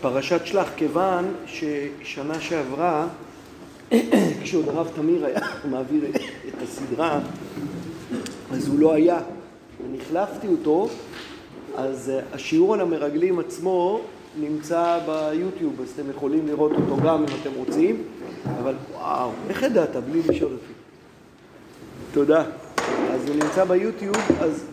פרשת שלח, כיוון ששנה שעברה, כשעוד הרב תמיר היה מעביר את הסדרה, אז הוא לא היה. אני החלפתי אותו, אז השיעור על המרגלים עצמו נמצא ביוטיוב, אז אתם יכולים לראות אותו גם אם אתם רוצים, אבל וואו, איך ידעת בלי לשאול אותי? תודה. אז הוא נמצא ביוטיוב, אז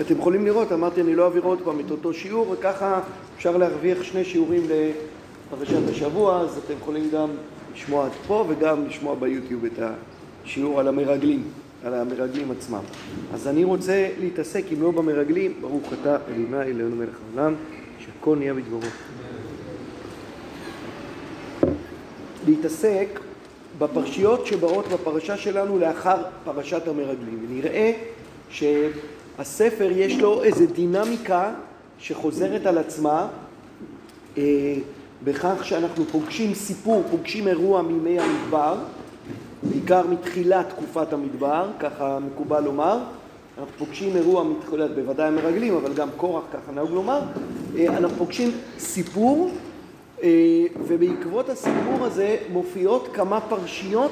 אתם יכולים לראות, אמרתי אני לא אעביר עוד פעם את אותו שיעור, וככה אפשר להרוויח שני שיעורים לפרשת השבוע, אז אתם יכולים גם לשמוע פה וגם לשמוע ביוטיוב את השיעור על המרגלים, על המרגלים עצמם. אז אני רוצה להתעסק, אם לא במרגלים, ברוך אתה אלינה אלינו מלך העולם, שהכל נהיה בדברו. להתעסק בפרשיות שבאות בפרשה שלנו לאחר פרשת המרגלים. ונראה שהספר יש לו איזו דינמיקה שחוזרת על עצמה אה, בכך שאנחנו פוגשים סיפור, פוגשים אירוע מימי המדבר, בעיקר מתחילת תקופת המדבר, ככה מקובל לומר. אנחנו פוגשים אירוע מתחילת, בוודאי המרגלים, אבל גם קורח, ככה נהוג לומר. אה, אנחנו פוגשים סיפור אה, ובעקבות הסיפור הזה מופיעות כמה פרשיות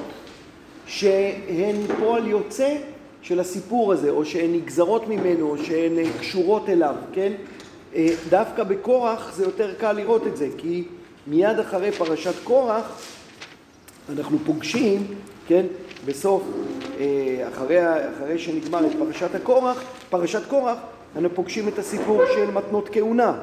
שהן פועל יוצא של הסיפור הזה, או שהן נגזרות ממנו, או שהן אה, קשורות אליו, כן? אה, דווקא בקורח זה יותר קל לראות את זה, כי מיד אחרי פרשת קורח אנחנו פוגשים, כן, בסוף, אחרי, אחרי שנגמר את פרשת הקורח, פרשת קורח, אנחנו פוגשים את הסיפור של מתנות כהונה,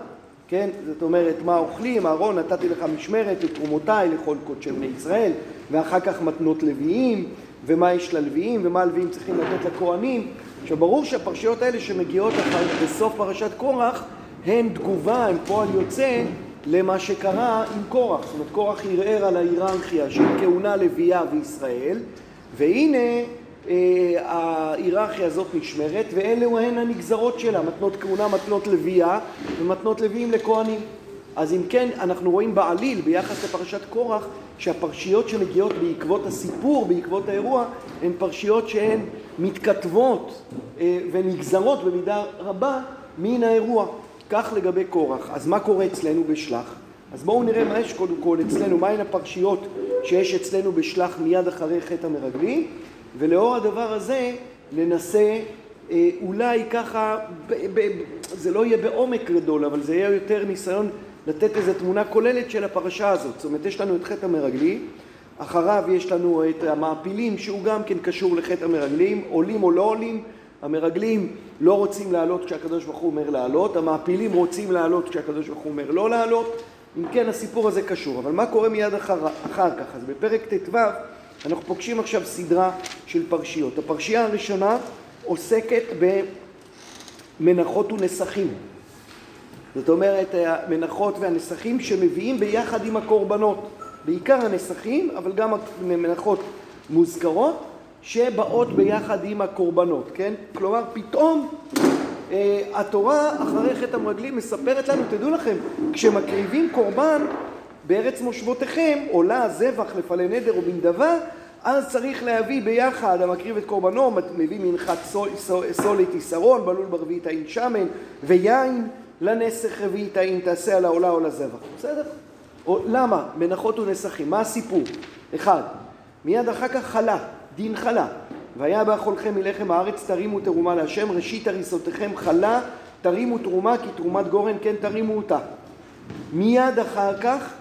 כן? זאת אומרת, מה אוכלים, אהרון נתתי לך משמרת ותרומותיי לכל קודשי בני ישראל, ואחר כך מתנות לוויים, ומה יש ללוויים, ומה הלוויים צריכים לתת לכהנים. עכשיו, ברור שהפרשיות האלה שמגיעות אחר, בסוף פרשת קורח, הן תגובה, הן פועל יוצא למה שקרה עם קורח. זאת אומרת, קורח ערער על ההיררכיה של כהונה לוויה וישראל, והנה אה, ההיררכיה הזאת נשמרת, ואלו הן הנגזרות שלה, מתנות כהונה, מתנות לוויה ומתנות לוויים לכהנים. אז אם כן, אנחנו רואים בעליל, ביחס לפרשת קורח, שהפרשיות שמגיעות בעקבות הסיפור, בעקבות האירוע, הן פרשיות שהן מתכתבות אה, ונגזרות במידה רבה מן האירוע. כך לגבי קורח. אז מה קורה אצלנו בשלח? אז בואו נראה מה יש קודם כל אצלנו, מהן הפרשיות שיש אצלנו בשלח מיד אחרי חטא המרגלים, ולאור הדבר הזה ננסה אה, אולי ככה, ב, ב, זה לא יהיה בעומק גדול, אבל זה יהיה יותר ניסיון לתת איזו תמונה כוללת של הפרשה הזאת. זאת אומרת, יש לנו את חטא המרגלים, אחריו יש לנו את המעפילים, שהוא גם כן קשור לחטא המרגלים, עולים או לא עולים. המרגלים לא רוצים לעלות כשהקדוש ברוך הוא אומר לעלות, המעפילים רוצים לעלות כשהקדוש ברוך הוא אומר לא לעלות. אם כן, הסיפור הזה קשור. אבל מה קורה מיד אחר, אחר כך? אז בפרק ט"ו אנחנו פוגשים עכשיו סדרה של פרשיות. הפרשייה הראשונה עוסקת במנחות ונסכים. זאת אומרת, המנחות והנסכים שמביאים ביחד עם הקורבנות. בעיקר הנסכים, אבל גם המנחות מוזכרות, שבאות ביחד עם הקורבנות, כן? כלומר, פתאום אה, התורה אחרי חטא המרגלים מספרת לנו, תדעו לכם, כשמקריבים קורבן, בארץ מושבותיכם עולה זבח לפלי נדר או בנדבה, אז צריך להביא ביחד, המקריב את קורבנו, מביא מנחת סולת יסרון, בלול ברביעית האין שמן, ויין לנסך רביעית האין תעשה על העולה או לזבח. בסדר? או, למה? מנחות ונסכים. מה הסיפור? אחד, מיד אחר כך חלה, דין חלה. והיה באכולכם מלחם הארץ תרימו תרומה להשם, ראשית הריסותיכם חלה, תרימו תרומה, כי תרומת גורן כן תרימו אותה. מיד אחר כך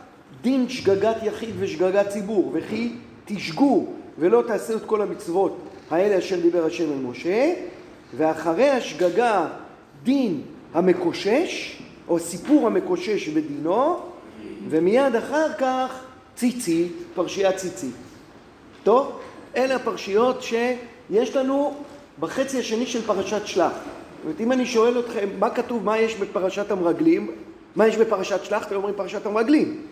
דין שגגת יחיד ושגגת ציבור, וכי תשגו ולא תעשו את כל המצוות האלה אשר דיבר השם אל משה, ואחרי השגגה דין המקושש, או סיפור המקושש בדינו, ומיד אחר כך ציצית, פרשיית ציצית. טוב? אלה הפרשיות שיש לנו בחצי השני של פרשת שלח. זאת אומרת, אם אני שואל אתכם מה כתוב, מה יש בפרשת המרגלים, מה יש בפרשת שלח, אתם אומרים פרשת המרגלים.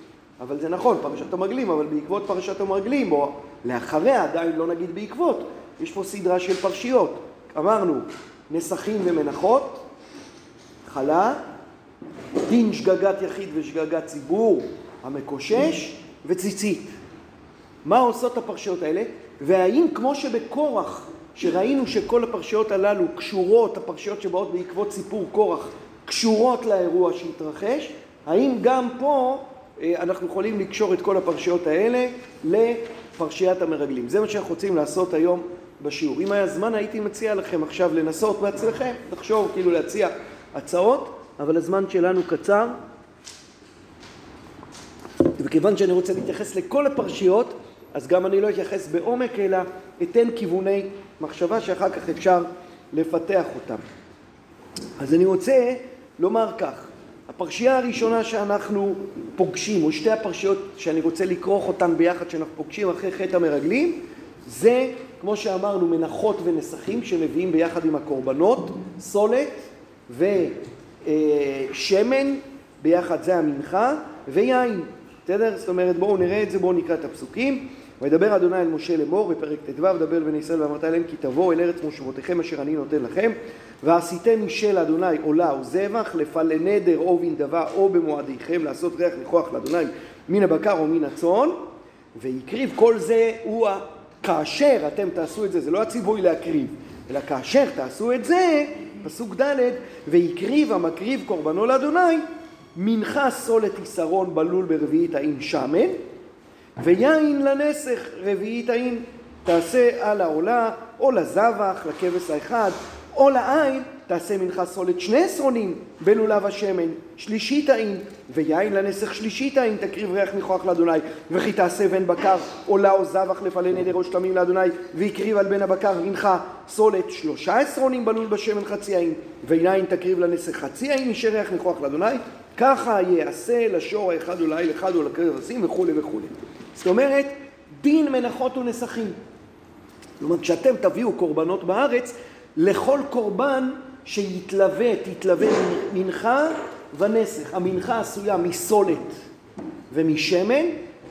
אבל זה נכון, פרשת המרגלים, אבל בעקבות פרשת המרגלים, או לאחריה, עדיין לא נגיד בעקבות, יש פה סדרה של פרשיות. אמרנו, נסכים ומנחות, חלה, דין שגגת יחיד ושגגת ציבור המקושש, וציצית. מה עושות הפרשיות האלה? והאם כמו שבקורח, שראינו שכל הפרשיות הללו קשורות, הפרשיות שבאות בעקבות סיפור קורח, קשורות לאירוע שהתרחש, האם גם פה אה, אנחנו יכולים לקשור את כל הפרשיות האלה לפרשיית המרגלים? זה מה שאנחנו רוצים לעשות היום בשיעור. אם היה זמן הייתי מציע לכם עכשיו לנסות בעצמכם, לחשוב, כאילו להציע הצעות, אבל הזמן שלנו קצר. וכיוון שאני רוצה להתייחס לכל הפרשיות, אז גם אני לא אתייחס בעומק, אלא אתן כיווני מחשבה שאחר כך אפשר לפתח אותם. אז אני רוצה לומר כך, הפרשייה הראשונה שאנחנו פוגשים, או שתי הפרשיות שאני רוצה לכרוך אותן ביחד שאנחנו פוגשים אחרי חטא המרגלים, זה, כמו שאמרנו, מנחות ונסכים שמביאים ביחד עם הקורבנות, סולת ושמן, ביחד זה המנחה, ויין. בסדר? זאת אומרת, בואו נראה את זה, בואו נקרא את הפסוקים. וידבר אדוני אל משה לאמור בפרק ט"ו, דבר בני ישראל ואמרת אליהם כי תבואו אל ארץ מושבותיכם אשר אני נותן לכם ועשיתם משל אדוני עולה וזבח לפל נדר או בנדבה או במועדיכם לעשות ריח ניחוח לאדוני מן הבקר או מן הצאן והקריב כל זה הוא. כאשר אתם תעשו את זה, זה לא הציווי להקריב, אלא כאשר תעשו את זה, פסוק ד' והקריב המקריב קורבנו לאדוני מנחה סולת יסרון בלול ברביעית האם שמן ויין לנסך רביעית האם תעשה על העולה או לזבח, לכבש האחד או לעין תעשה מנחה סולת שני עשרונים בלולב השמן, שלישית האין, ויין לנסך שלישית האין, תקריב ריח ניחוח לאדוני, וכי תעשה בן בקר עולה או זבח לפלי נדר או שלמים לאדוני, והקריב על בן הבקר מנחה סולת שלושה עשרונים בלול בשמן חצי האין, ויין תקריב לנסך חצי האין, נשאר ריח ניחוח לאדוני, ככה יעשה לשור האחד אולי לאחד או לקרב עשים וכולי וכולי. זאת אומרת, דין מנחות ונסכים. זאת אומרת, כשאתם תביאו קורבנות בארץ, לכל קורבן שיתלווה, תתלווה מנחה ונסך. המנחה עשויה מסולת ומשמן,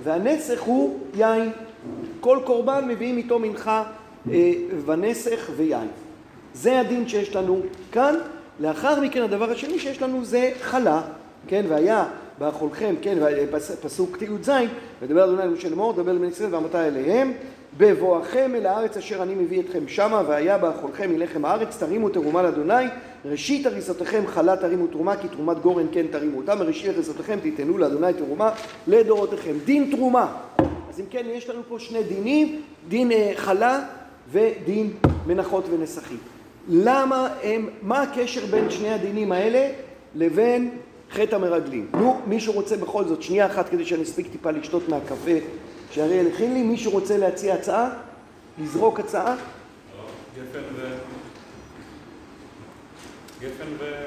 והנסך הוא יין. כל קורבן מביאים איתו מנחה אה, ונסך ויין. זה הדין שיש לנו כאן. לאחר מכן הדבר השני שיש לנו זה חלה, כן, והיה באכולכם, כן, פסוק י"ז, ודבר אדוני אל משה לאמור, דבר לבני ישראל ואמרת אליהם בבואכם אל הארץ אשר אני מביא אתכם שמה, והיה באכולכם מלחם הארץ, תרימו תרומה לאדוני, ראשית הריסותיכם חלה תרימו תרומה, כי תרומת גורן כן תרימו אותה, מראשית הריסותיכם תיתנו לאדוני תרומה לדורותיכם. דין תרומה. אז אם כן, יש לנו פה שני דינים, דין אה, חלה ודין מנחות ונסכים. למה הם, מה הקשר בין שני הדינים האלה לבין חטא המרגלים? נו, מישהו רוצה בכל זאת, שנייה אחת כדי שאני אספיק טיפה לשתות מהקפה שאריאל הכין לי, מישהו רוצה להציע הצעה? לזרוק הצעה? גפן ו... גפן ו...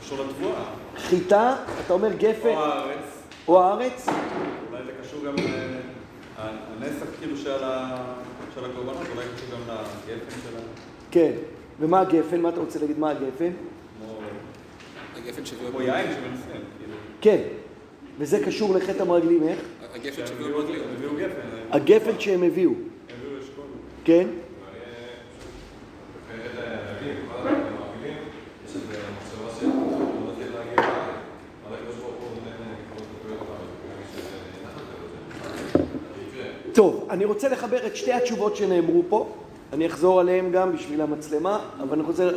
קשור לתבואה. חיטה, אתה אומר גפן... או הארץ. או הארץ? אולי זה קשור גם לנסח כאילו של הקורבנות, אולי קשור גם לגפן של ה... כן. ומה הגפן? מה אתה רוצה להגיד? מה הגפן? הגפן שהביאו... כמו יין שמנסים, כאילו. כן. וזה קשור לחטא המרגלים, איך? הגפן שהביאו ברגלים. הביאו גפן. הגפן שהם הביאו. הביאו אשכול. כן? טוב, אני רוצה לחבר את שתי התשובות שנאמרו פה. אני אחזור עליהן גם בשביל המצלמה, אבל אני רוצה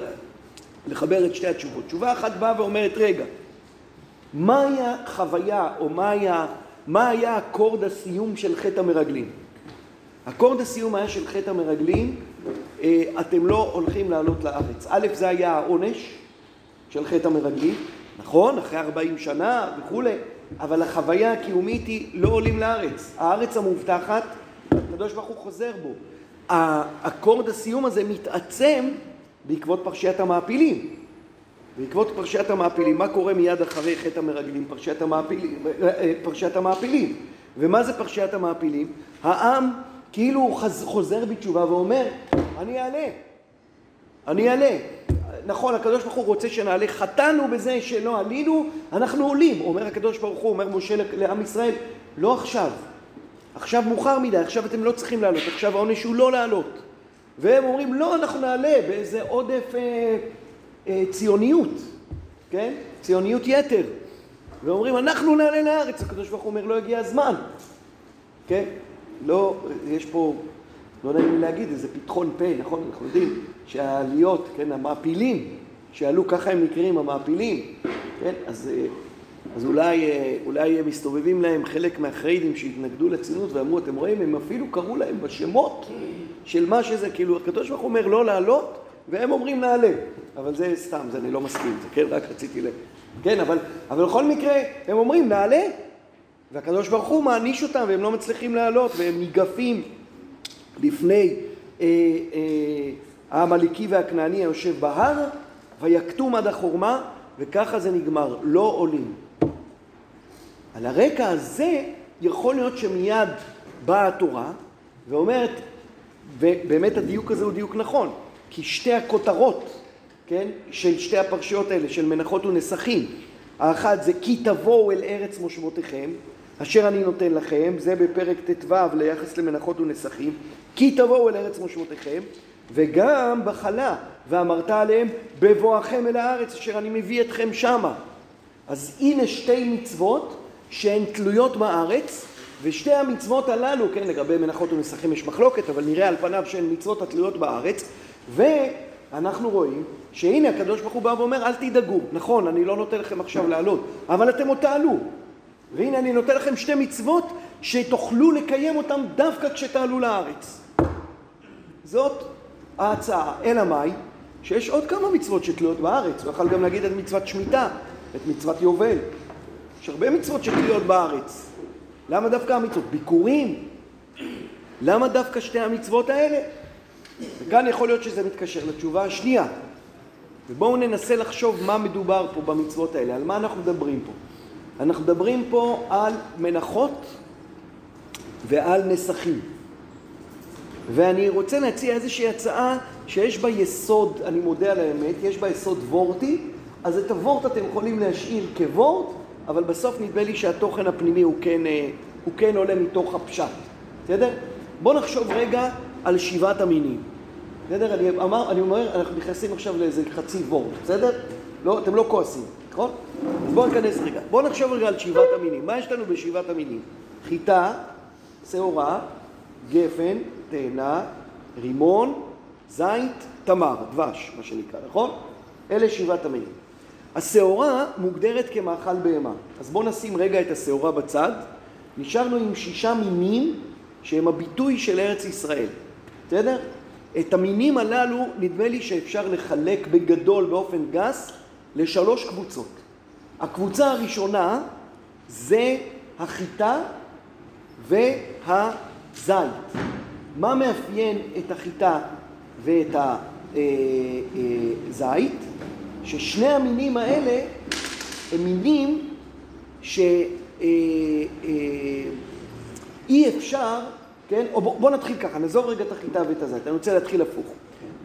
לחבר את שתי התשובות. תשובה אחת באה ואומרת, רגע, מהי החוויה, או מה היה, מה היה אקורד הסיום של חטא המרגלים? אקורד הסיום היה של חטא המרגלים, אה, אתם לא הולכים לעלות לארץ. א', זה היה העונש של חטא המרגלים, נכון, אחרי 40 שנה וכולי, אבל החוויה הקיומית היא לא עולים לארץ. הארץ המובטחת, הקדוש ברוך הוא חוזר בו. האקורד הסיום הזה מתעצם בעקבות פרשיית המעפילים. בעקבות פרשיית המעפילים, מה קורה מיד אחרי חטא המרגלים? פרשיית המעפילים, פרשיית המעפילים. ומה זה פרשיית המעפילים? העם כאילו חוזר בתשובה ואומר, אני אעלה, אני אעלה. נכון, הקדוש ברוך הוא רוצה שנעלה, חטאנו בזה שלא עלינו, אנחנו עולים. אומר הקדוש ברוך הוא, אומר משה לעם ישראל, לא עכשיו, עכשיו מאוחר מדי, עכשיו אתם לא צריכים לעלות, עכשיו העונש הוא לא לעלות. והם אומרים, לא, אנחנו נעלה באיזה עודף אה, אה, ציוניות, כן? ציוניות יתר. ואומרים, אנחנו נעלה לארץ, הקדוש ברוך הוא אומר, לא הגיע הזמן, כן? לא, יש פה, לא נעים לי להגיד, איזה פתחון פה, נכון? אנחנו יודעים שהעליות, כן, המעפילים, שעלו, ככה הם נקראים, המעפילים, כן? אז, אה, אז אולי, אה, אולי הם מסתובבים להם חלק מהחריידים שהתנגדו לציונות ואמרו, אתם רואים, הם אפילו קראו להם בשמות של מה שזה, כאילו, הקדוש ברוך הוא אומר לא לעלות, והם אומרים נעלה. אבל זה סתם, זה אני לא מסכים, זה כן, רק רציתי ל... כן, אבל, אבל בכל מקרה, הם אומרים נעלה, והקדוש ברוך הוא מעניש אותם, והם לא מצליחים לעלות, והם ניגפים לפני אה, אה, העמלקי והכנעני היושב בהר, ויקטום עד החורמה, וככה זה נגמר, לא עולים. על הרקע הזה יכול להיות שמיד באה התורה ואומרת, ובאמת הדיוק הזה הוא דיוק נכון, כי שתי הכותרות, כן, של שתי הפרשיות האלה, של מנחות ונסכים, האחת זה כי תבואו אל ארץ מושבותיכם, אשר אני נותן לכם, זה בפרק ט"ו ליחס למנחות ונסכים, כי תבואו אל ארץ מושבותיכם, וגם בחלה, ואמרת עליהם בבואכם אל הארץ אשר אני מביא אתכם שמה. אז הנה שתי מצוות שהן תלויות בארץ, ושתי המצוות הללו, כן, לגבי מנחות ונסכים יש מחלוקת, אבל נראה על פניו שהן מצוות התלויות בארץ, ואנחנו רואים שהנה הקדוש ברוך הוא בא ואומר אל תדאגו, נכון, אני לא נותן לכם עכשיו לעלות, אבל אתם עוד תעלו. והנה אני נותן לכם שתי מצוות שתוכלו לקיים אותן דווקא כשתעלו לארץ. זאת ההצעה. אלא מאי? שיש עוד כמה מצוות שתלויות בארץ. הוא יכול גם להגיד את מצוות שמיטה, את מצוות יובל. יש הרבה מצוות שתלויות בארץ. למה דווקא המצוות? ביקורים. למה דווקא שתי המצוות האלה? וכאן יכול להיות שזה מתקשר לתשובה השנייה. ובואו ננסה לחשוב מה מדובר פה במצוות האלה, על מה אנחנו מדברים פה. אנחנו מדברים פה על מנחות ועל נסכים. ואני רוצה להציע איזושהי הצעה שיש בה יסוד, אני מודה על האמת, יש בה יסוד וורטי, אז את הוורט אתם יכולים להשאיר כוורט, אבל בסוף נדמה לי שהתוכן הפנימי הוא כן, אה, הוא כן עולה מתוך הפשט, בסדר? בואו נחשוב רגע על שבעת המינים. בסדר? אני אמר, אני אומר, אנחנו נכנסים עכשיו לאיזה חצי וורט, בסדר? לא, אתם לא כועסים, נכון? אז בואו ניכנס רגע. בואו נחשוב רגע על שבעת המינים. מה יש לנו בשבעת המינים? חיטה, שעורה, גפן, תאנה, רימון, זית, תמר, דבש, מה שנקרא, נכון? אלה שבעת המינים. השעורה מוגדרת כמאכל בהמה. אז בואו נשים רגע את השעורה בצד. נשארנו עם שישה מינים שהם הביטוי של ארץ ישראל. בסדר? את המינים הללו נדמה לי שאפשר לחלק בגדול באופן גס לשלוש קבוצות. הקבוצה הראשונה זה החיטה והזית. מה מאפיין את החיטה ואת הזית? ששני המינים האלה הם מינים שאי אפשר, כן? או בוא, בוא נתחיל ככה, נעזוב רגע את החיטה ואת הזית, אני רוצה להתחיל הפוך.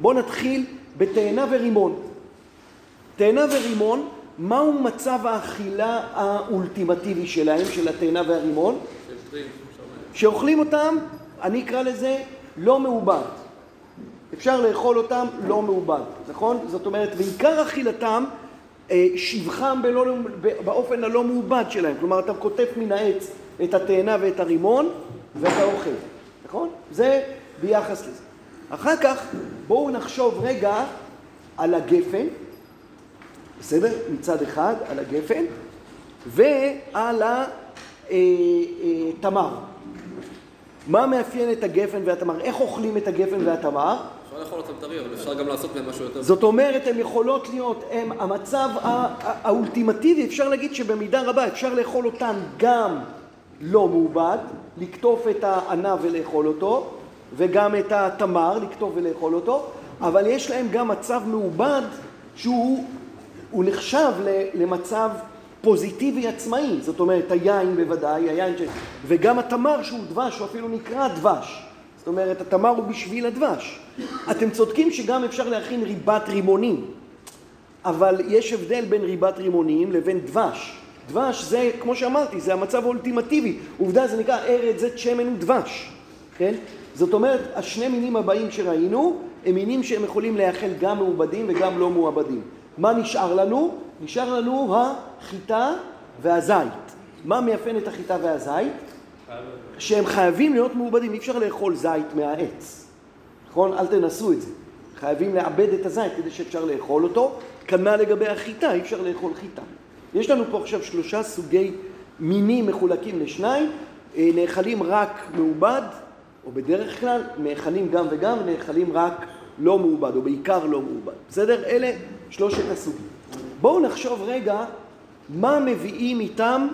בוא נתחיל בתאנה ורימון. תאנה ורימון, מהו מצב האכילה האולטימטיבי שלהם, של התאנה והרימון? שאוכלים אותם, אני אקרא לזה לא מעובד. אפשר לאכול אותם לא מעובד, נכון? זאת אומרת, ועיקר אכילתם, אה, שבחם בלא, באופן הלא מעובד שלהם. כלומר, אתה קוטף מן העץ את התאנה ואת הרימון, ואתה אוכל, נכון? זה ביחס לזה. אחר כך, בואו נחשוב רגע על הגפן, בסדר? מצד אחד, על הגפן, ועל התמר. מה מאפיין את הגפן והתמר? איך אוכלים את הגפן והתמר? אפשר לאכול אותם טרי, אבל אפשר גם לעשות מהם משהו יותר... זאת אומרת, הן יכולות להיות, הם, המצב האולטימטיבי, אפשר להגיד שבמידה רבה אפשר לאכול אותן גם לא מעובד, לקטוף את הענב ולאכול אותו, וגם את התמר, לקטוף ולאכול אותו, אבל יש להם גם מצב מעובד שהוא נחשב למצב פוזיטיבי עצמאי, זאת אומרת היין בוודאי, היין ש... וגם התמר שהוא דבש, הוא אפילו נקרא דבש. זאת אומרת, התמר הוא בשביל הדבש. אתם צודקים שגם אפשר להכין ריבת רימונים, אבל יש הבדל בין ריבת רימונים לבין דבש. דבש זה, כמו שאמרתי, זה המצב האולטימטיבי. עובדה, זה נקרא ארץ זית שמן ודבש, כן? זאת אומרת, השני מינים הבאים שראינו, הם מינים שהם יכולים להאכל גם מעובדים וגם לא מעובדים. מה נשאר לנו? נשאר לנו החיטה והזית. מה מייפן את החיטה והזית? שהם חייבים להיות מעובדים, אי אפשר לאכול זית מהעץ. נכון? אל תנסו את זה. חייבים לעבד את הזית כדי שאפשר לאכול אותו. כנ"ל לגבי החיטה, אי אפשר לאכול חיטה. יש לנו פה עכשיו שלושה סוגי מינים מחולקים לשניים, אה, נאכלים רק מעובד, או בדרך כלל, נאכלים גם וגם, נאכלים רק לא מעובד, או בעיקר לא מעובד. בסדר? אלה שלושת הסוגים. בואו נחשוב רגע מה מביאים איתם,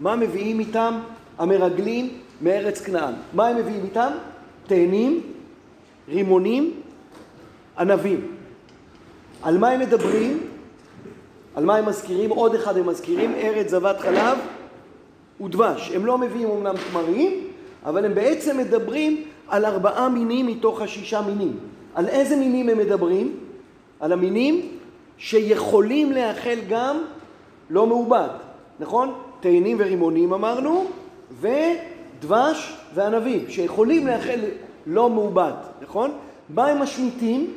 מה מביאים איתם המרגלים מארץ כנען. מה הם מביאים איתם? תאנים, רימונים, ענבים. על מה הם מדברים? על מה הם מזכירים? עוד אחד הם מזכירים, ארץ זבת חלב ודבש. הם לא מביאים אומנם תמרים, אבל הם בעצם מדברים על ארבעה מינים מתוך השישה מינים. על איזה מינים הם מדברים? על המינים שיכולים לאכל גם לא מעובד, נכון? תאנים ורימונים אמרנו, ודבש וענבים, שיכולים לאכל לא מעובד, נכון? מה הם משמיטים?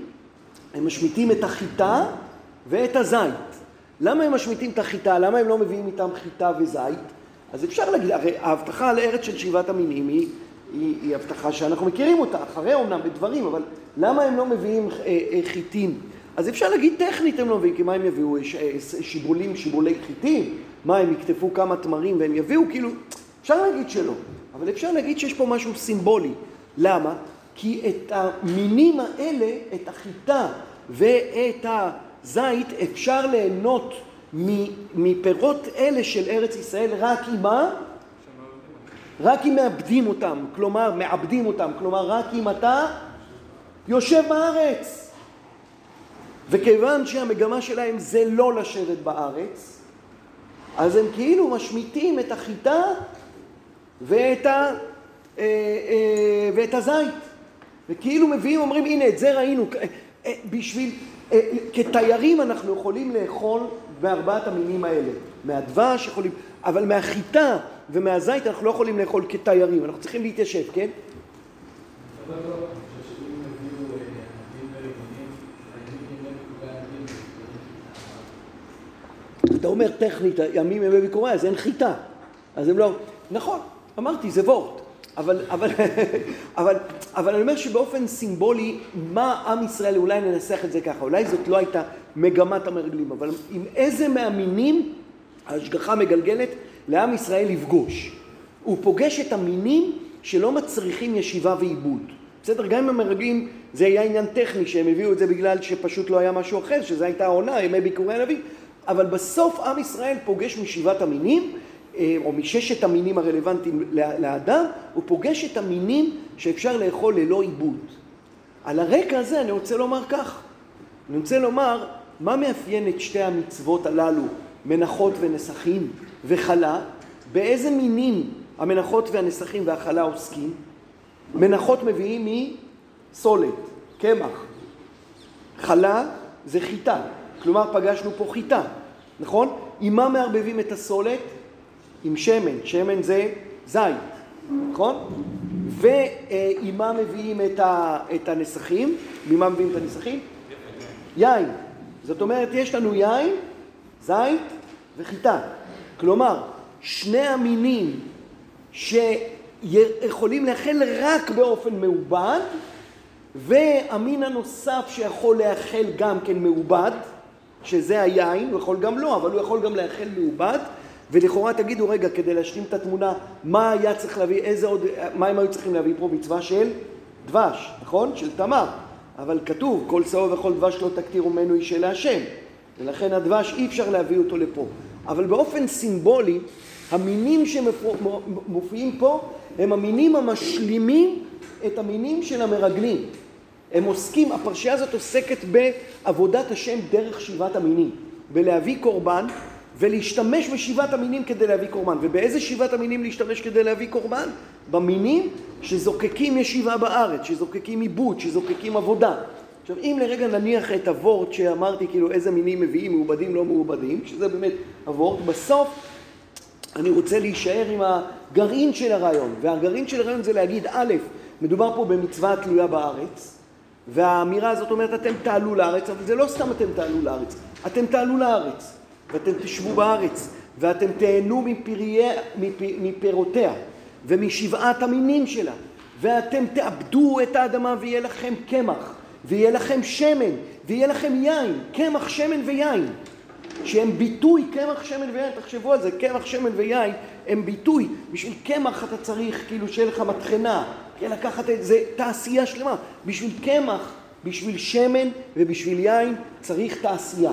הם משמיטים את החיטה ואת הזית. למה הם משמיטים את החיטה? למה הם לא מביאים איתם חיטה וזית? אז אפשר להגיד, הרי ההבטחה על הארץ של שבעת המינים היא, היא, היא הבטחה שאנחנו מכירים אותה, אחרי אומנם בדברים, אבל למה הם לא מביאים אה, אה, חיטים? אז אפשר להגיד טכנית הם לא מביאים, כי מה הם יביאו? אה, שיבולים, שיבולי חיטים? מה, הם יקטפו כמה תמרים והם יביאו? כאילו, אפשר להגיד שלא, אבל אפשר להגיד שיש פה משהו סימבולי. למה? כי את המינים האלה, את החיטה ואת הזית, אפשר ליהנות מפירות אלה של ארץ ישראל רק אם מה? רק אם מאבדים אותם, כלומר, מעבדים אותם, כלומר, רק אם אתה יושב בארץ. וכיוון שהמגמה שלהם זה לא לשבת בארץ, אז הם כאילו משמיטים את החיטה ואת, ה, אה, אה, ואת הזית. וכאילו מביאים, אומרים, הנה, את זה ראינו. אה, בשביל, כתיירים אנחנו יכולים לאכול בארבעת המינים האלה. מהדבש יכולים, אבל מהחיטה ומהזית אנחנו לא יכולים לאכול כתיירים, אנחנו צריכים להתיישב, כן? אתה אומר טכנית, ימים ימי ביקורי, אז אין חיטה. אז הם לא... נכון, אמרתי, זה וורט. אבל, אבל, אבל, אבל אני אומר שבאופן סימבולי, מה עם ישראל, אולי ננסח את זה ככה, אולי זאת לא הייתה מגמת המרגלים, אבל עם איזה מהמינים ההשגחה מגלגלת לעם ישראל לפגוש. הוא פוגש את המינים שלא מצריכים ישיבה ועיבוד. בסדר, גם אם המרגלים זה היה עניין טכני שהם הביאו את זה בגלל שפשוט לא היה משהו אחר, שזו הייתה העונה, ימי ביקורי הנביא, אבל בסוף עם ישראל פוגש משבעת המינים או מששת המינים הרלוונטיים לאדם, הוא פוגש את המינים שאפשר לאכול ללא עיבוד. על הרקע הזה אני רוצה לומר כך, אני רוצה לומר מה מאפיין את שתי המצוות הללו, מנחות ונסכים וחלה, באיזה מינים המנחות והנסכים והחלה עוסקים. מנחות מביאים מסולת, קמח. חלה זה חיטה, כלומר פגשנו פה חיטה, נכון? עם מה מערבבים את הסולת? עם שמן, שמן זה זית, נכון? ועם מה מביאים את, ה, את הנסכים? ממה מביאים את הנסכים? יין. זאת אומרת, יש לנו יין, זית וחיטה. כלומר, שני המינים שיכולים לאכל רק באופן מעובד, והמין הנוסף שיכול לאכל גם כן מעובד, שזה היין, הוא יכול גם לא, אבל הוא יכול גם לאכל מעובד, ולכאורה תגידו, רגע, כדי להשלים את התמונה, מה היה צריך להביא, איזה עוד, מה הם היו צריכים להביא פה? מצווה של דבש, נכון? של תמר. אבל כתוב, כל שעור וכל דבש לא תקטירו ממנו איש אל השם. ולכן הדבש אי אפשר להביא אותו לפה. אבל באופן סימבולי, המינים שמופיעים פה הם המינים המשלימים את המינים של המרגלים. הם עוסקים, הפרשייה הזאת עוסקת בעבודת השם דרך שבעת המינים, בלהביא קורבן ולהשתמש בשבעת המינים כדי להביא קורבן. ובאיזה שבעת המינים להשתמש כדי להביא קורבן? במינים שזוקקים ישיבה בארץ, שזוקקים עיבוד, שזוקקים עבודה. עכשיו, אם לרגע נניח את הוורט שאמרתי, כאילו איזה מינים מביאים, מעובדים, לא מעובדים, שזה באמת הוורט, בסוף אני רוצה להישאר עם הגרעין של הרעיון. והגרעין של הרעיון זה להגיד, א', מדובר פה במצווה תלויה בארץ, והאמירה הזאת אומרת, אתם תעלו לארץ, אבל זה לא סתם אתם תעלו לארץ, אתם תעלו לארץ. ואתם תשבו בארץ, ואתם תהנו מפריה, מפ, מפירותיה, ומשבעת המינים שלה, ואתם תאבדו את האדמה ויהיה לכם קמח, ויהיה לכם שמן, ויהיה לכם יין, קמח, שמן ויין, שהם ביטוי קמח, שמן ויין, תחשבו על זה, קמח, שמן ויין הם ביטוי. בשביל קמח אתה צריך כאילו שיהיה לך מטחנה, לקחת את זה, תעשייה שלמה. בשביל קמח, בשביל שמן ובשביל יין צריך תעשייה.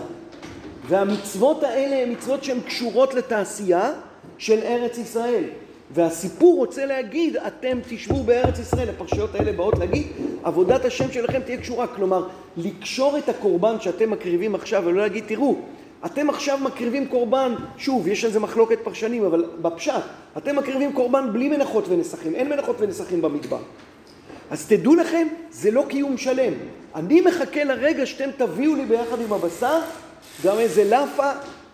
והמצוות האלה הן מצוות שהן קשורות לתעשייה של ארץ ישראל. והסיפור רוצה להגיד, אתם תשבו בארץ ישראל, הפרשיות האלה באות להגיד, עבודת השם שלכם תהיה קשורה. כלומר, לקשור את הקורבן שאתם מקריבים עכשיו ולא להגיד, תראו, אתם עכשיו מקריבים קורבן, שוב, יש על זה מחלוקת פרשנים, אבל בפשט, אתם מקריבים קורבן בלי מנחות ונסכים, אין מנחות ונסכים במדבר. אז תדעו לכם, זה לא קיום שלם. אני מחכה לרגע שאתם תביאו לי ביחד עם הבשר גם איזה לאפה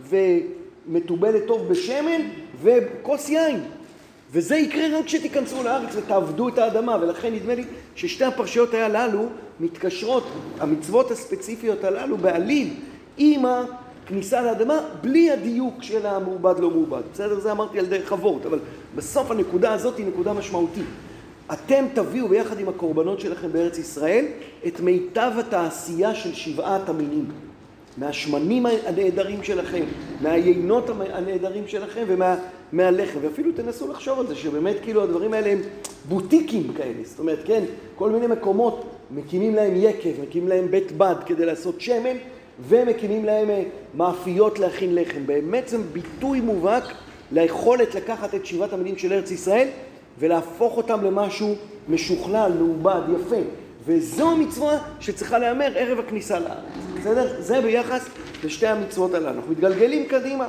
ומתובלת טוב בשמן וכוס יין. וזה יקרה רק כשתיכנסו לארץ ותעבדו את האדמה, ולכן נדמה לי ששתי הפרשיות הללו מתקשרות, המצוות הספציפיות הללו בעליל עם הכניסה לאדמה, בלי הדיוק של המעובד לא מעובד. בסדר? זה אמרתי על דרך אבות, אבל בסוף הנקודה הזאת היא נקודה משמעותית. אתם תביאו ביחד עם הקורבנות שלכם בארץ ישראל את מיטב התעשייה של שבעת המינים. מהשמנים הנהדרים שלכם, מהיינות הנהדרים שלכם ומהלחם. ומה, ואפילו תנסו לחשוב על זה, שבאמת כאילו הדברים האלה הם בוטיקים כאלה. זאת אומרת, כן, כל מיני מקומות מקימים להם יקב, מקימים להם בית בד כדי לעשות שמן, ומקימים להם אה, מאפיות להכין לחם. באמת זה ביטוי מובהק ליכולת לקחת את שבעת המינים של ארץ ישראל ולהפוך אותם למשהו משוכלל, מעובד, יפה. וזו המצווה שצריכה להיאמר ערב הכניסה לארץ. בסדר? זה ביחס לשתי המצוות הללו. אנחנו מתגלגלים קדימה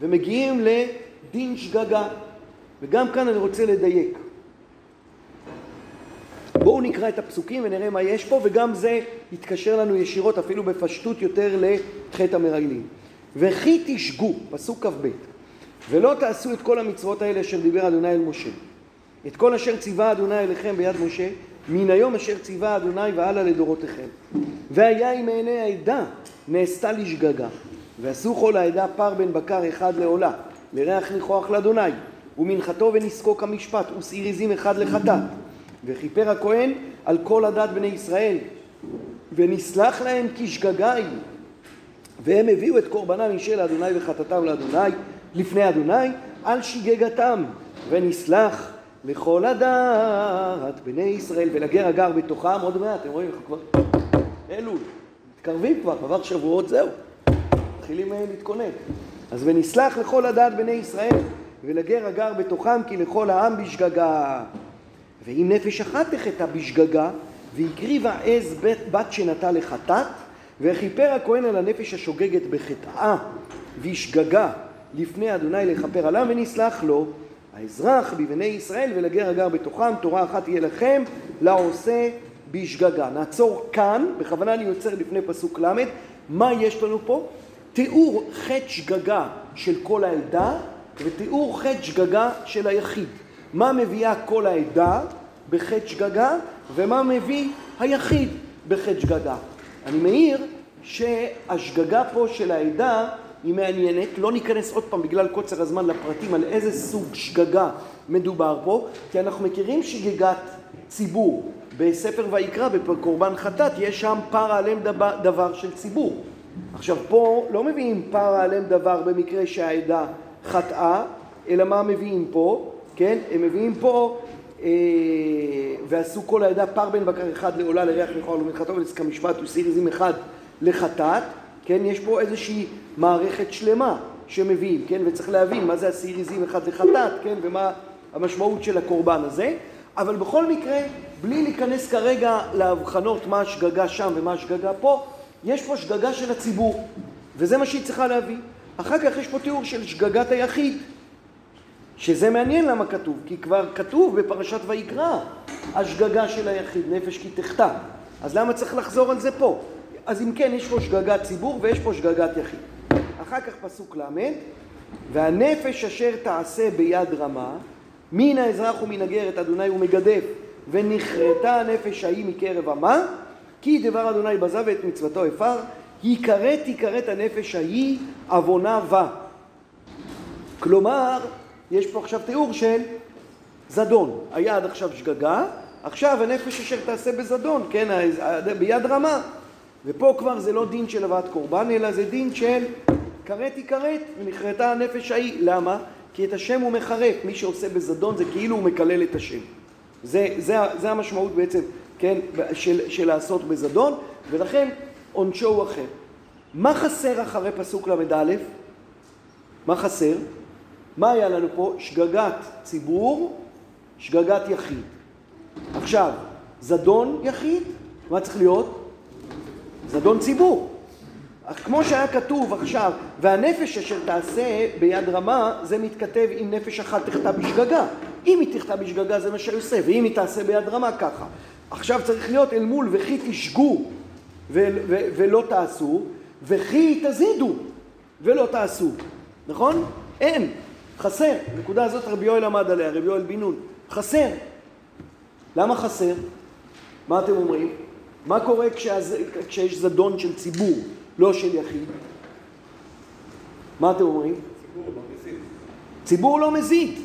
ומגיעים לדין שגגה. וגם כאן אני רוצה לדייק. בואו נקרא את הפסוקים ונראה מה יש פה, וגם זה יתקשר לנו ישירות, אפילו בפשטות יותר לחטא המרגלים. וכי תשגו, פסוק כ"ב, ולא תעשו את כל המצוות האלה אשר דיבר אדוני אל משה. את כל אשר ציווה אדוני אליכם ביד משה, מן היום אשר ציווה אדוני והלאה לדורותיכם. והיה עם עיני העדה נעשתה לשגגה, ועשו כל העדה פר בן בקר אחד לעולה, לריח ניחוח לאדוני, ומנחתו ונזקו כמשפט, ושעיר עזים אחד לחטאת. וכיפר הכהן על כל הדת בני ישראל, ונסלח להם כשגגה היא. והם הביאו את קורבנם אישה לאדוני וחטאתם לאדוני, לפני אדוני, על שגגתם, ונסלח לכל הדעת בני ישראל ולגר הגר בתוכם עוד מעט, אתם רואים איך כבר אלול, מתקרבים כבר, עבר שבועות זהו, מתחילים אה, להתכונן. אז ונסלח לכל הדעת בני ישראל ולגר הגר בתוכם כי לכל העם בשגגה. ואם נפש אחת תחטא בשגגה והקריבה עז בת, בת שנטה לחטאת וכיפר הכהן על הנפש השוגגת בחטאה והשגגה לפני אדוני לכפר עליו ונסלח לו האזרח בבני ישראל ולגר הגר בתוכם, תורה אחת תהיה לכם, לעושה בשגגה. נעצור כאן, בכוונה אני יוצר לפני פסוק ל', מה יש לנו פה? תיאור חטא שגגה של כל העדה ותיאור חטא שגגה של היחיד. מה מביאה כל העדה בחטא שגגה ומה מביא היחיד בחטא שגגה. אני מעיר שהשגגה פה של העדה היא מעניינת, לא ניכנס עוד פעם בגלל קוצר הזמן לפרטים על איזה סוג שגגה מדובר פה, כי אנחנו מכירים שגגת ציבור. בספר ויקרא, בקורבן חטאת, יש שם פר העלם דבר, של ציבור. עכשיו פה לא מביאים פר העלם דבר במקרה שהעדה חטאה, אלא מה מביאים פה, כן? הם מביאים פה אה, ועשו כל העדה פר בן בקר אחד לעולה לריח לכאורה ולמנחתו ולעסק המשפט וסיר עזים אחד לחטאת, כן? יש פה איזושהי מערכת שלמה שמביאים, כן? וצריך להבין מה זה השעיר עזים אחד לחטאת, כן? ומה המשמעות של הקורבן הזה. אבל בכל מקרה, בלי להיכנס כרגע להבחנות מה השגגה שם ומה השגגה פה, יש פה שגגה של הציבור, וזה מה שהיא צריכה להביא. אחר כך יש פה תיאור של שגגת היחיד, שזה מעניין למה כתוב, כי כבר כתוב בפרשת ויקרא, השגגה של היחיד, נפש כי תחטא. אז למה צריך לחזור על זה פה? אז אם כן, יש פה שגגת ציבור ויש פה שגגת יחיד. אחר כך פסוק ל', והנפש אשר תעשה ביד רמה, מן האזרח ומן הגר את אדוני הוא מגדף, ונכרתה הנפש ההיא מקרב עמה, כי דבר אדוני בזה ואת מצוותו הפר, יכרת יכרת הנפש ההיא עוונה בה. כלומר, יש פה עכשיו תיאור של זדון. היה עד עכשיו שגגה, עכשיו הנפש אשר תעשה בזדון, כן, ביד רמה. ופה כבר זה לא דין של הבאת קורבן, אלא זה דין של כרת היא כרת, ונכרתה הנפש ההיא. למה? כי את השם הוא מחרף. מי שעושה בזדון זה כאילו הוא מקלל את השם. זה, זה, זה המשמעות בעצם, כן, של, של לעשות בזדון, ולכן עונשו הוא אחר. מה חסר אחרי פסוק ל"א? מה חסר? מה היה לנו פה? שגגת ציבור, שגגת יחיד. עכשיו, זדון יחיד, מה צריך להיות? זדון ציבור. כמו שהיה כתוב עכשיו, והנפש אשר תעשה ביד רמה, זה מתכתב עם נפש אחת תחטא בשגגה. אם היא תחטא בשגגה זה מה שעושה, ואם היא תעשה ביד רמה ככה. עכשיו צריך להיות אל מול וכי תשגו ולא תעשו, וכי תזידו ולא תעשו. נכון? אין. חסר. נקודה הזאת רבי יואל עמד עליה, רבי יואל בן נון. חסר. למה חסר? מה אתם אומרים? מה קורה כשהז... כשיש זדון של ציבור, לא של יחיד? מה אתם אומרים? ציבור לא מזיד. ציבור לא מזיד.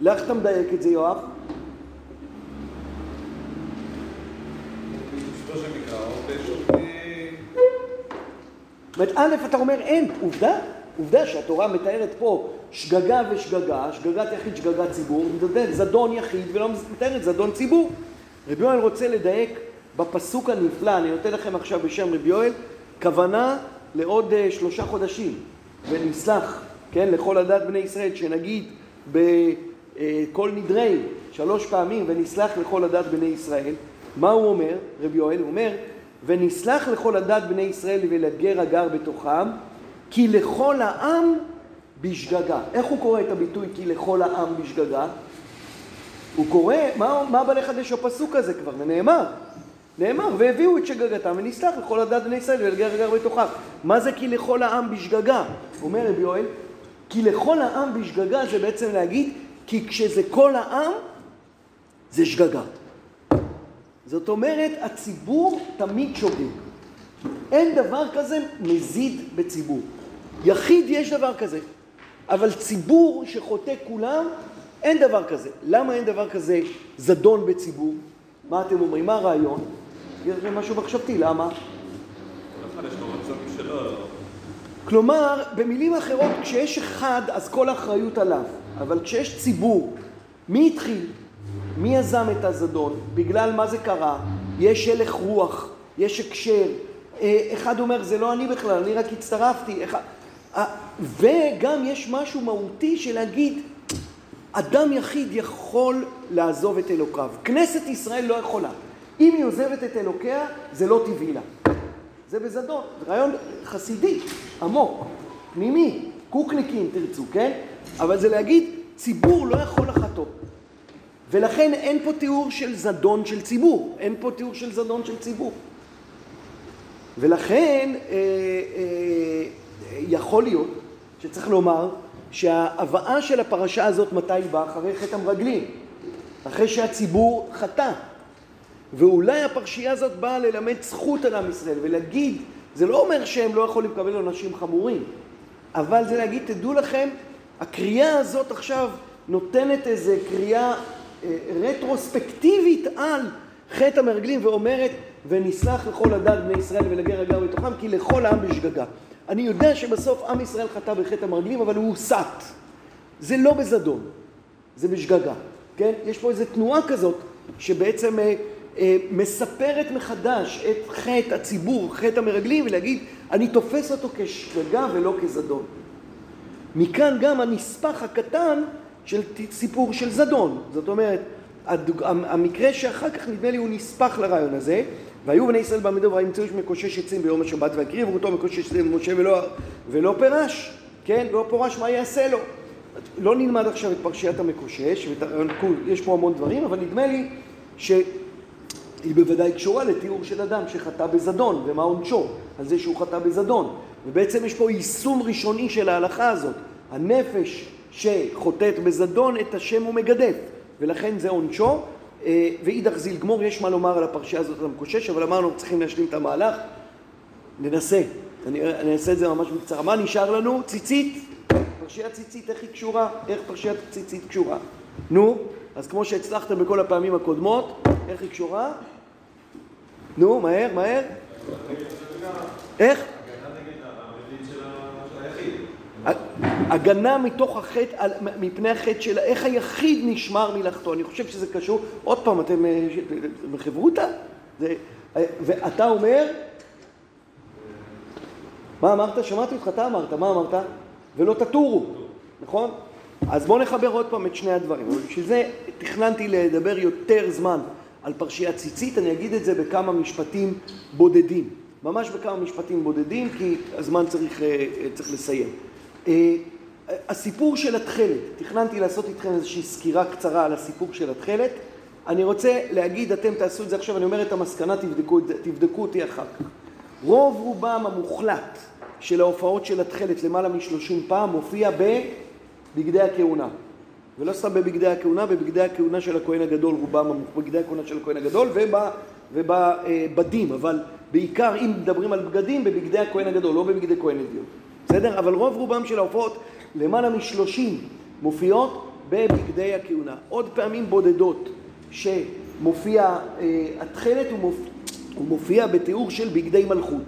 לאיך אתה מדייק את זה, יואב? זאת אומרת, א', אתה אומר אין, עובדה, עובדה שהתורה מתארת פה שגגה ושגגה, שגגת יחיד, שגגת ציבור, זדון יחיד ולא מתארת זדון ציבור. רבי יואל רוצה לדייק בפסוק הנפלא, אני נותן לכם עכשיו בשם רבי יואל, כוונה לעוד uh, שלושה חודשים, ונסלח, כן, לכל הדת בני ישראל, שנגיד בכל uh, נדרי שלוש פעמים, ונסלח לכל הדת בני ישראל. מה הוא אומר, רבי יואל? הוא אומר, ונסלח לכל הדת בני ישראל ולגר הגר בתוכם, כי לכל העם בשגגה. איך הוא קורא את הביטוי כי לכל העם בשגגה? הוא קורא, מה, מה בא לחדש הפסוק הזה כבר? ונאמר, נאמר, והביאו את שגגתם ונסלח לכל הדת בני ישראל ולגר הגר בתוכם. מה זה כי לכל העם בשגגה? אומר רבי יואל, כי לכל העם בשגגה זה בעצם להגיד, כי כשזה כל העם, זה שגגה. זאת אומרת, הציבור תמיד שוגג. אין דבר כזה מזיד בציבור. יחיד יש דבר כזה, אבל ציבור שחוטא כולם, אין דבר כזה. למה אין דבר כזה זדון בציבור? מה אתם אומרים? מה הרעיון? זה משהו מחשבתי, למה? כלומר, במילים אחרות, כשיש אחד, אז כל האחריות עליו. אבל כשיש ציבור, מי התחיל? מי יזם את הזדון? בגלל מה זה קרה? יש הלך רוח, יש הקשר. אה, אחד אומר, זה לא אני בכלל, אני רק הצטרפתי. אחד... אה, וגם יש משהו מהותי של להגיד, אדם יחיד יכול לעזוב את אלוקיו. כנסת ישראל לא יכולה. אם היא עוזבת את אלוקיה, זה לא טבעי לה. זה בזדון. זה רעיון חסידי, עמוק, פנימי, קוקניקים תרצו, כן? אבל זה להגיד, ציבור לא יכול לחטוא. ולכן אין פה תיאור של זדון של ציבור, אין פה תיאור של זדון של ציבור. ולכן אה, אה, יכול להיות שצריך לומר שההבאה של הפרשה הזאת מתי היא באה? אחרי חטא המרגלים, אחרי שהציבור חטא. ואולי הפרשייה הזאת באה ללמד זכות על עם ישראל ולהגיד, זה לא אומר שהם לא יכולים לקבל עונשים חמורים, אבל זה להגיד, תדעו לכם, הקריאה הזאת עכשיו נותנת איזה קריאה אה, רטרוספקטיבית על חטא המרגלים ואומרת ונסלח לכל הדת בני ישראל ולגר הגר בתוכם כי לכל העם בשגגה. אני יודע שבסוף עם ישראל חטא בחטא המרגלים אבל הוא הוסת. זה לא בזדון, זה בשגגה, כן? יש פה איזו תנועה כזאת שבעצם אה, מספרת מחדש את חטא הציבור, חטא המרגלים ולהגיד אני תופס אותו כשגגה ולא כזדון. מכאן גם הנספח הקטן של סיפור של זדון. זאת אומרת, הדוג... המקרה שאחר כך נדמה לי הוא נספח לרעיון הזה, והיו בני ישראל בעמידו וימצאו איש מקושש עצים ביום השבת והקריבו אותו מקושש עצים למשה ולא, ולא פרש, כן? לא פורש מה יעשה לו. לא נלמד עכשיו את פרשיית המקושש, יש פה המון דברים, אבל נדמה לי שהיא בוודאי קשורה לתיאור של אדם שחטא בזדון, ומה עונשו על זה שהוא חטא בזדון. ובעצם יש פה יישום ראשוני של ההלכה הזאת. הנפש שחוטאת בזדון את השם הוא מגדף, ולכן זה עונשו. אה, ואידך זיל גמור, יש מה לומר על הפרשייה הזאת המקושש, אבל אמרנו, צריכים להשלים את המהלך. ננסה, אני, אני אעשה את זה ממש בקצרה. מה נשאר לנו? ציצית. פרשיית ציצית, איך היא קשורה? איך פרשיית ציצית קשורה? נו, אז כמו שהצלחתם בכל הפעמים הקודמות, איך היא קשורה? נו, מהר, מהר. איך? הגנה מתוך החטא, מפני החטא של איך היחיד נשמר מלאכתו. אני חושב שזה קשור, עוד פעם, אתם בחברותא? ואתה אומר, מה אמרת? שמעתי אותך, אתה אמרת, מה אמרת? ולא תטורו, נכון? אז בואו נחבר עוד פעם את שני הדברים. בשביל זה תכננתי לדבר יותר זמן על פרשיית ציצית, אני אגיד את זה בכמה משפטים בודדים. ממש בכמה משפטים בודדים, כי הזמן צריך, אה, צריך לסיים. אה, הסיפור של התכלת, תכננתי לעשות איתכם איזושהי סקירה קצרה על הסיפור של התכלת. אני רוצה להגיד, אתם תעשו את זה עכשיו, אני אומר את המסקנה, תבדקו, תבדקו אותי אחר כך. רוב רובם המוחלט של ההופעות של התכלת, למעלה משלושים פעם, מופיע בבגדי הכהונה. ולא סתם בבגדי הכהונה, בבגדי הכהונה של הכהן הגדול, רובם בבגדי הכהונה של הכהן הגדול ובבדים, אבל בעיקר אם מדברים על בגדים, בבגדי הכהן הגדול, לא בבגדי כהן אדיוט. בסדר? אבל רוב רובם של ההופעות, למעלה משלושים, מופיעות בבגדי הכהונה. עוד פעמים בודדות שמופיע אה, התכלת, הוא, מופיע, הוא מופיע בתיאור של בגדי מלכות.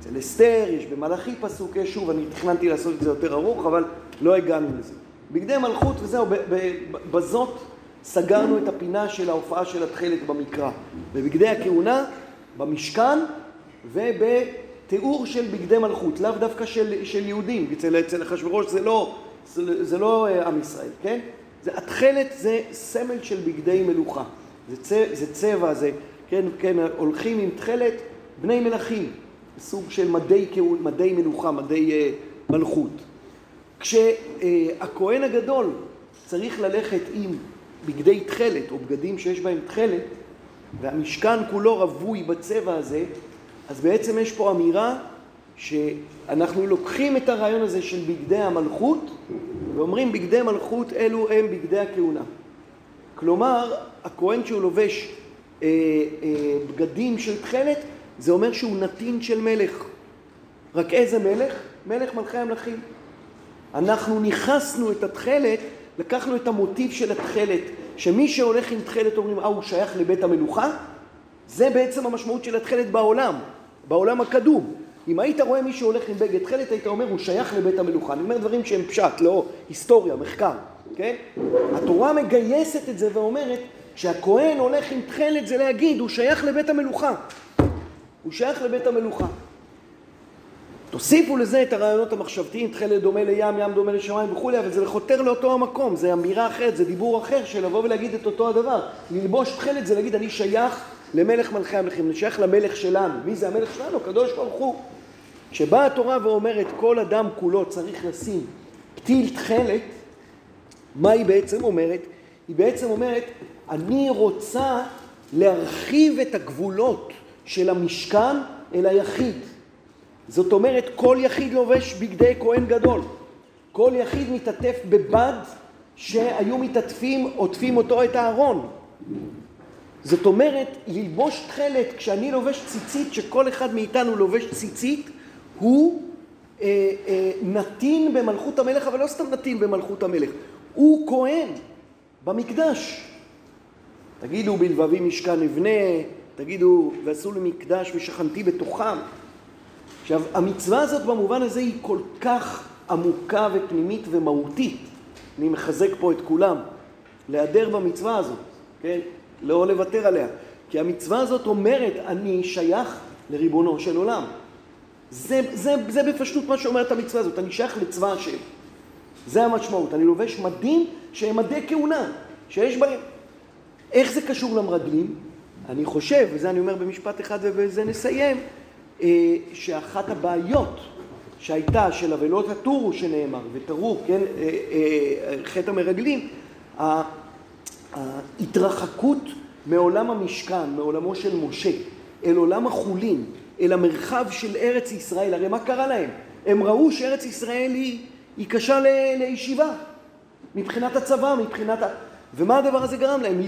אצל אסתר, יש במלאכי פסוק, שוב, אני תכננתי לעשות את זה יותר ארוך, אבל לא הגענו לזה. בגדי מלכות וזהו, בזאת סגרנו את הפינה של ההופעה של התכלת במקרא. בבגדי הכהונה, במשכן ובתיאור של בגדי מלכות, לאו דווקא של, של יהודים, אצל, אחשוורוש זה לא, זה, לא אה, עם ישראל, כן? זה, התכלת זה סמל של בגדי מלוכה, זה, צבע, זה צבע, זה, כן, כן, הולכים עם תכלת בני מלכים, סוג של מדי, מדי מלוכה, מדי uh, מלכות. כשהכהן הגדול צריך ללכת עם בגדי תכלת או בגדים שיש בהם תכלת והמשכן כולו רווי בצבע הזה, אז בעצם יש פה אמירה שאנחנו לוקחים את הרעיון הזה של בגדי המלכות ואומרים בגדי מלכות אלו הם בגדי הכהונה. כלומר, הכהן שהוא לובש אה, אה, בגדים של תכלת, זה אומר שהוא נתין של מלך. רק איזה מלך? מלך מלכי המלכים. אנחנו ניכסנו את התכלת, לקחנו את המוטיב של התכלת, שמי שהולך עם תכלת אומרים, אה, הוא שייך לבית המלוכה? זה בעצם המשמעות של התכלת בעולם, בעולם הקדום. אם היית רואה מי שהולך עם בגד תכלת, היית אומר, הוא שייך לבית המלוכה. אני אומר דברים שהם פשט, לא היסטוריה, מחקר, כן? התורה מגייסת את זה ואומרת, כשהכהן הולך עם תכלת זה להגיד, הוא שייך לבית המלוכה. הוא שייך לבית המלוכה. תוסיפו לזה את הרעיונות המחשבתיים, תכלת דומה לים, ים דומה לשמיים וכולי, אבל זה חותר לאותו המקום, זה אמירה אחרת, זה דיבור אחר של לבוא ולהגיד את אותו הדבר. ללבוש תכלת זה להגיד אני שייך למלך מלכי המלכים, אני שייך למלך שלנו. מי זה המלך שלנו? הקדוש ברוך הוא. כשבאה התורה ואומרת כל אדם כולו צריך לשים פתיל תכלת, מה היא בעצם אומרת? היא בעצם אומרת, אני רוצה להרחיב את הגבולות של המשכן אל היחיד. זאת אומרת, כל יחיד לובש בגדי כהן גדול. כל יחיד מתעטף בבד שהיו מתעטפים, עוטפים אותו את הארון. זאת אומרת, ללבוש תכלת, כשאני לובש ציצית, שכל אחד מאיתנו לובש ציצית, הוא אה, אה, נתין במלכות המלך, אבל לא סתם נתין במלכות המלך, הוא כהן במקדש. תגידו, בלבבי משכן אבנה, תגידו, ועשו לי מקדש ושכנתי בתוכם. עכשיו, המצווה הזאת במובן הזה היא כל כך עמוקה ופנימית ומהותית. אני מחזק פה את כולם. להיעדר במצווה הזאת, כן? לא לוותר עליה. כי המצווה הזאת אומרת, אני שייך לריבונו של עולם. זה, זה, זה בפשטות מה שאומרת המצווה הזאת, אני שייך לצבא השם. זה המשמעות. אני לובש מדים שהם מדי כהונה, שיש בהם. איך זה קשור למרגלים? אני חושב, וזה אני אומר במשפט אחד ובזה נסיים, שאחת הבעיות שהייתה של אבלות הטורו שנאמר, ותרו, כן, אה, אה, חטא המרגלים, ההתרחקות מעולם המשכן, מעולמו של משה, אל עולם החולין, אל המרחב של ארץ ישראל, הרי מה קרה להם? הם ראו שארץ ישראל היא, היא קשה לישיבה, מבחינת הצבא, מבחינת ה... ומה הדבר הזה גרם להם?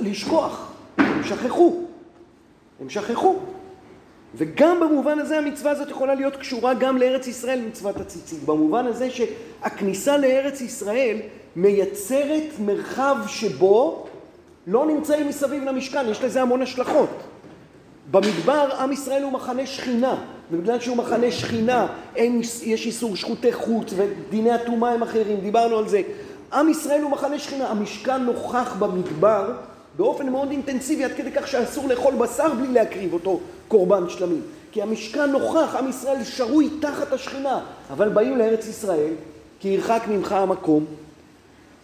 לשכוח, הם שכחו, הם שכחו. וגם במובן הזה המצווה הזאת יכולה להיות קשורה גם לארץ ישראל, מצוות הציצית. במובן הזה שהכניסה לארץ ישראל מייצרת מרחב שבו לא נמצאים מסביב למשכן, יש לזה המון השלכות. במדבר עם ישראל הוא מחנה שכינה, ובגלל שהוא מחנה שכינה אין, יש איסור שחוטי חוץ ודיני הטומאה הם אחרים, דיברנו על זה. עם ישראל הוא מחנה שכינה, המשכן נוכח במדבר באופן מאוד אינטנסיבי עד כדי כך שאסור לאכול בשר בלי להקריב אותו קורבן שלמים. כי המשכן נוכח, עם ישראל שרוי תחת השכינה, אבל באים לארץ ישראל, כי ירחק ממך המקום,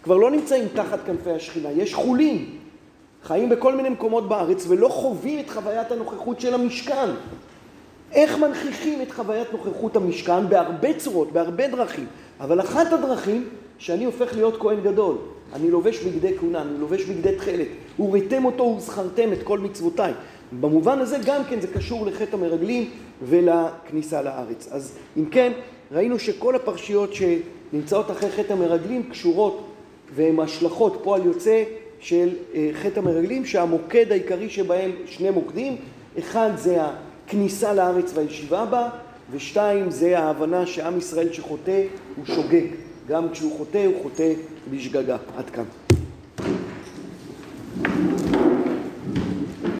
כבר לא נמצאים תחת כנפי השכינה, יש חולין, חיים בכל מיני מקומות בארץ ולא חווים את חוויית הנוכחות של המשכן. איך מנכיחים את חוויית נוכחות המשכן? בהרבה צורות, בהרבה דרכים. אבל אחת הדרכים, שאני הופך להיות כהן גדול. אני לובש בגדי כהונה, אני לובש בגדי תכלת. וראיתם אותו וזכרתם את כל מצוותיי. במובן הזה גם כן זה קשור לחטא המרגלים ולכניסה לארץ. אז אם כן, ראינו שכל הפרשיות שנמצאות אחרי חטא המרגלים קשורות והן השלכות, פועל יוצא של אה, חטא המרגלים, שהמוקד העיקרי שבהם שני מוקדים, אחד זה הכניסה לארץ והישיבה בה, ושתיים זה ההבנה שעם ישראל שחוטא הוא שוגג, גם כשהוא חוטא הוא חוטא בשגגה. עד כאן.